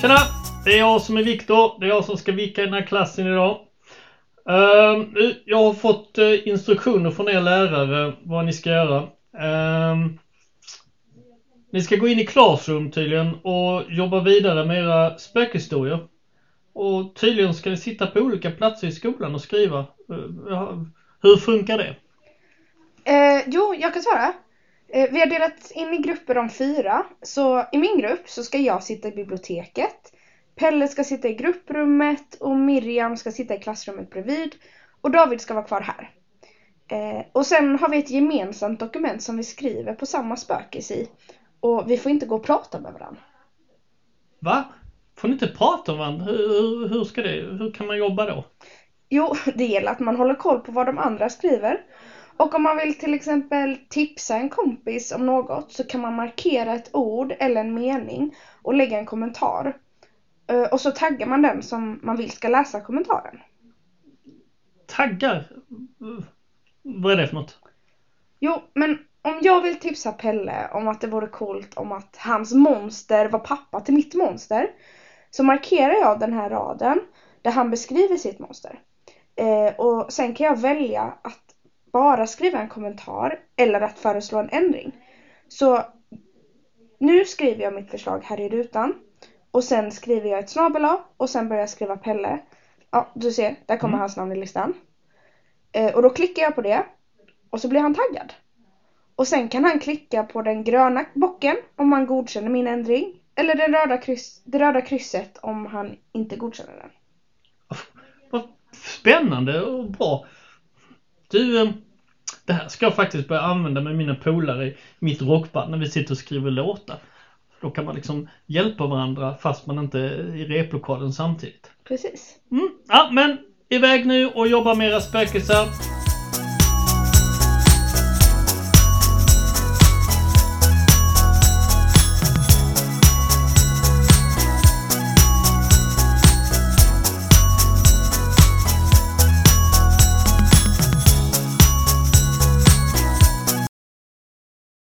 Tjena! Det är jag som är Viktor. Det är jag som ska vicka i den här klassen idag. Ehm, jag har fått eh, instruktioner från er lärare vad ni ska göra. Ehm, ni ska gå in i Classroom tydligen och jobba vidare med era spökhistorier. Och tydligen ska ni sitta på olika platser i skolan och skriva. Eh, hur funkar det? Eh, jo, jag kan svara. Eh, vi har delat in i grupper om fyra. Så i min grupp så ska jag sitta i biblioteket. Pelle ska sitta i grupprummet och Miriam ska sitta i klassrummet bredvid. Och David ska vara kvar här. Eh, och sen har vi ett gemensamt dokument som vi skriver på samma spökis i. Och vi får inte gå och prata med varandra. Va? Får ni inte prata med varandra? Hur, hur, hur ska det, hur kan man jobba då? Jo, det gäller att man håller koll på vad de andra skriver. Och om man vill till exempel tipsa en kompis om något så kan man markera ett ord eller en mening och lägga en kommentar. Eh, Och så taggar man den som man vill ska läsa kommentaren. Taggar? Vad är det för något? Jo, men om jag vill tipsa Pelle om att det vore coolt om att hans monster var pappa till mitt monster så markerar jag den här raden där han beskriver sitt monster. Eh, och sen kan jag välja att bara skriva en kommentar eller att föreslå en ändring. Så nu skriver jag mitt förslag här i rutan och sen skriver jag ett snabel och sen börjar jag skriva Pelle. Ja, du ser, där kommer Mm. hans namn i listan. Eh, och då klickar jag på det och så blir han taggad. Och sen kan han klicka på den gröna bocken om han godkänner min ändring. Eller den röda kryss, det röda krysset om han inte godkänner den. Vad spännande och bra. Du, eh, det här ska jag faktiskt börja använda med mina polare i mitt rockband när vi sitter och skriver låtar. Då kan man liksom hjälpa varandra fast man inte är i replokalen samtidigt. Precis. Mm. Ja, men iväg nu och jobba med era spökisar.